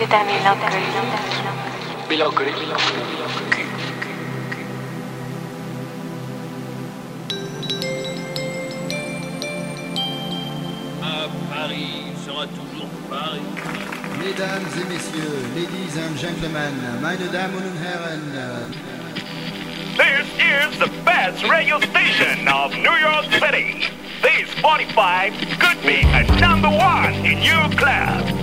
C'est un mélancolie. Mélancolie. À Paris sera toujours Paris. Mesdames et messieurs, ladies and gentlemen, meine Damen und Herren, This is the best radio station of New York City. This 45 could be a number one in your class.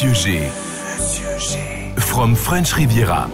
Monsieur G. From French Riviera.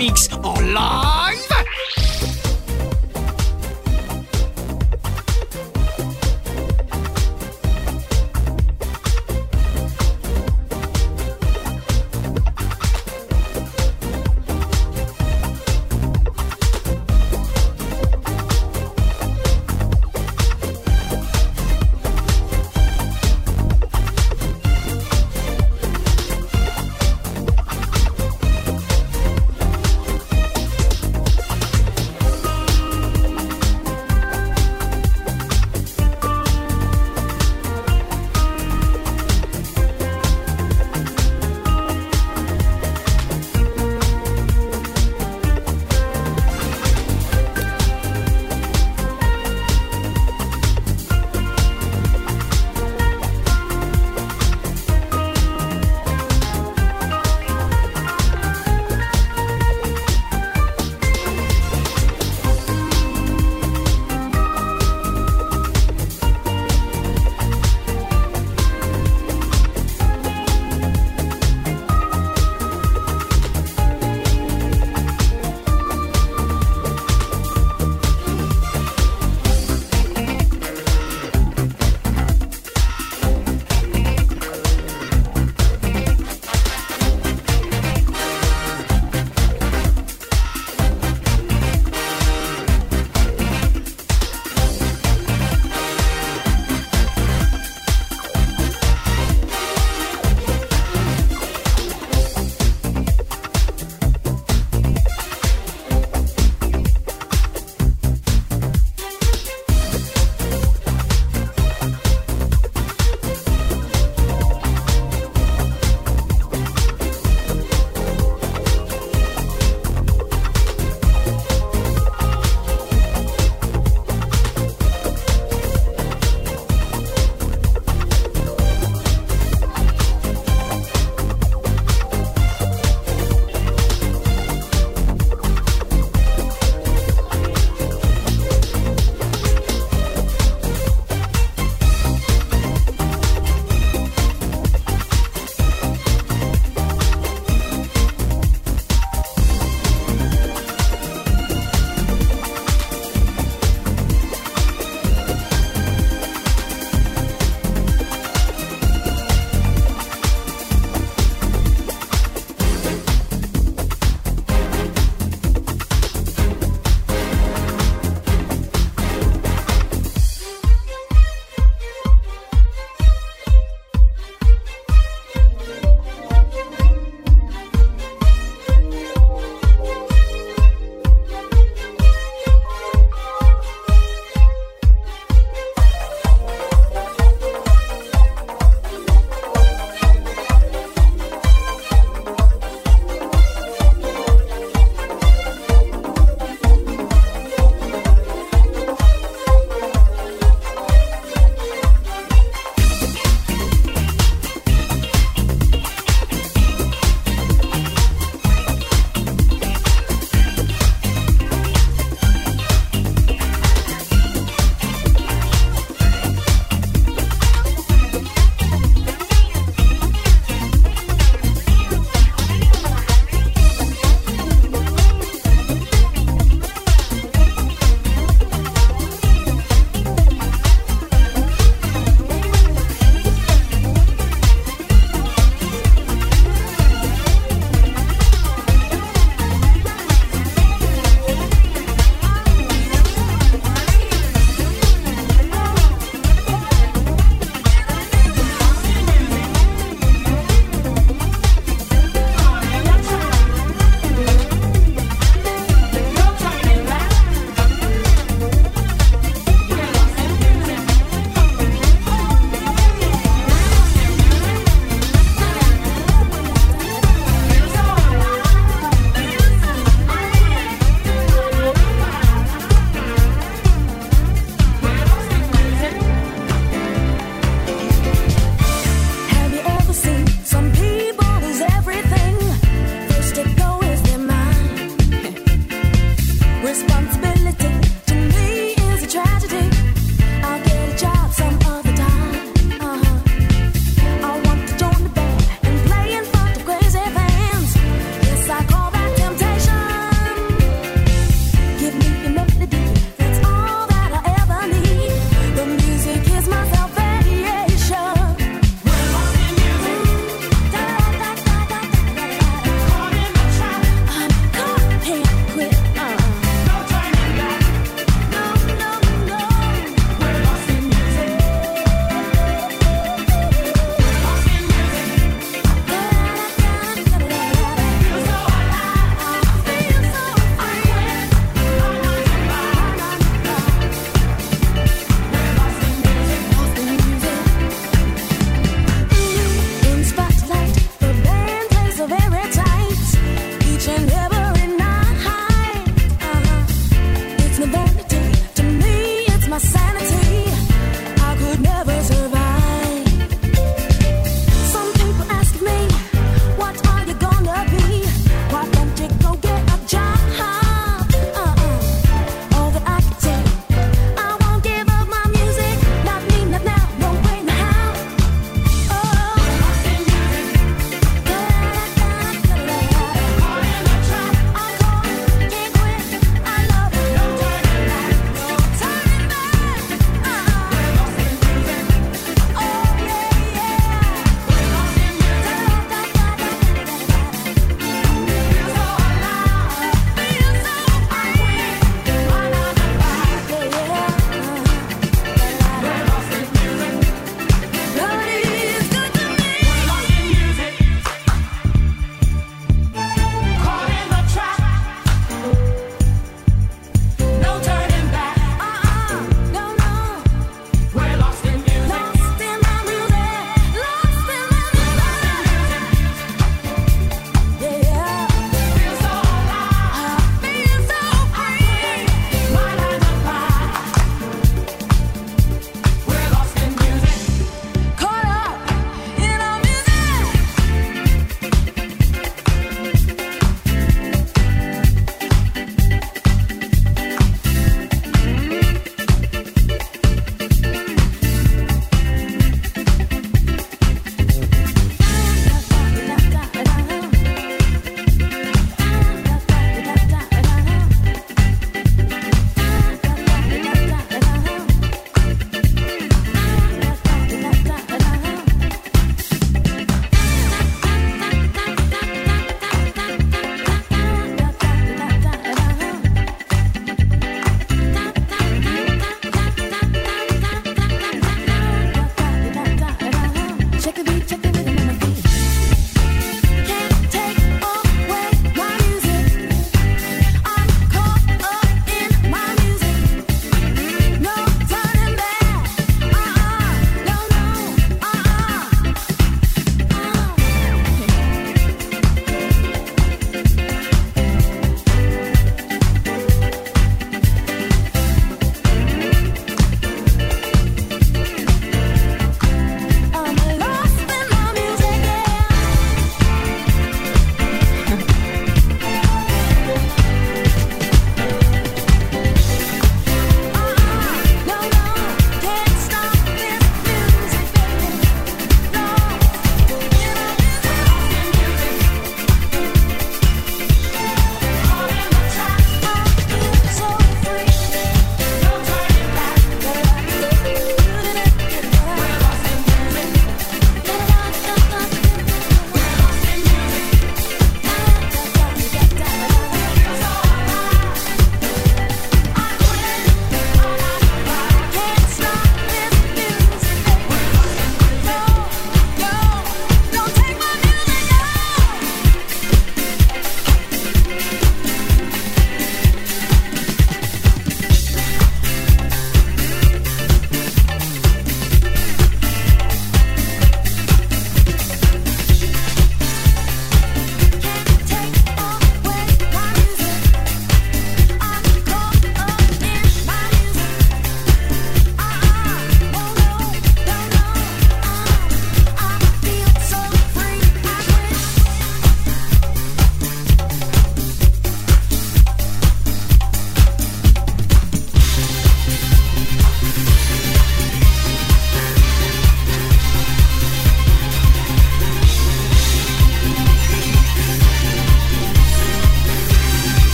Mix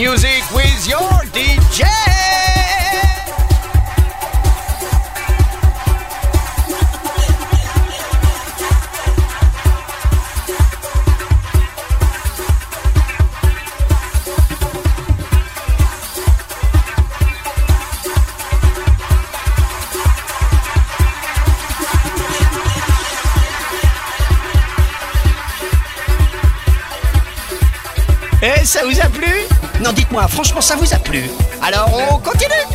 music with your DJ. Franchement, ça vous a plu. Alors, on continue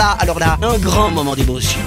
alors là, un grand moment d'émotion.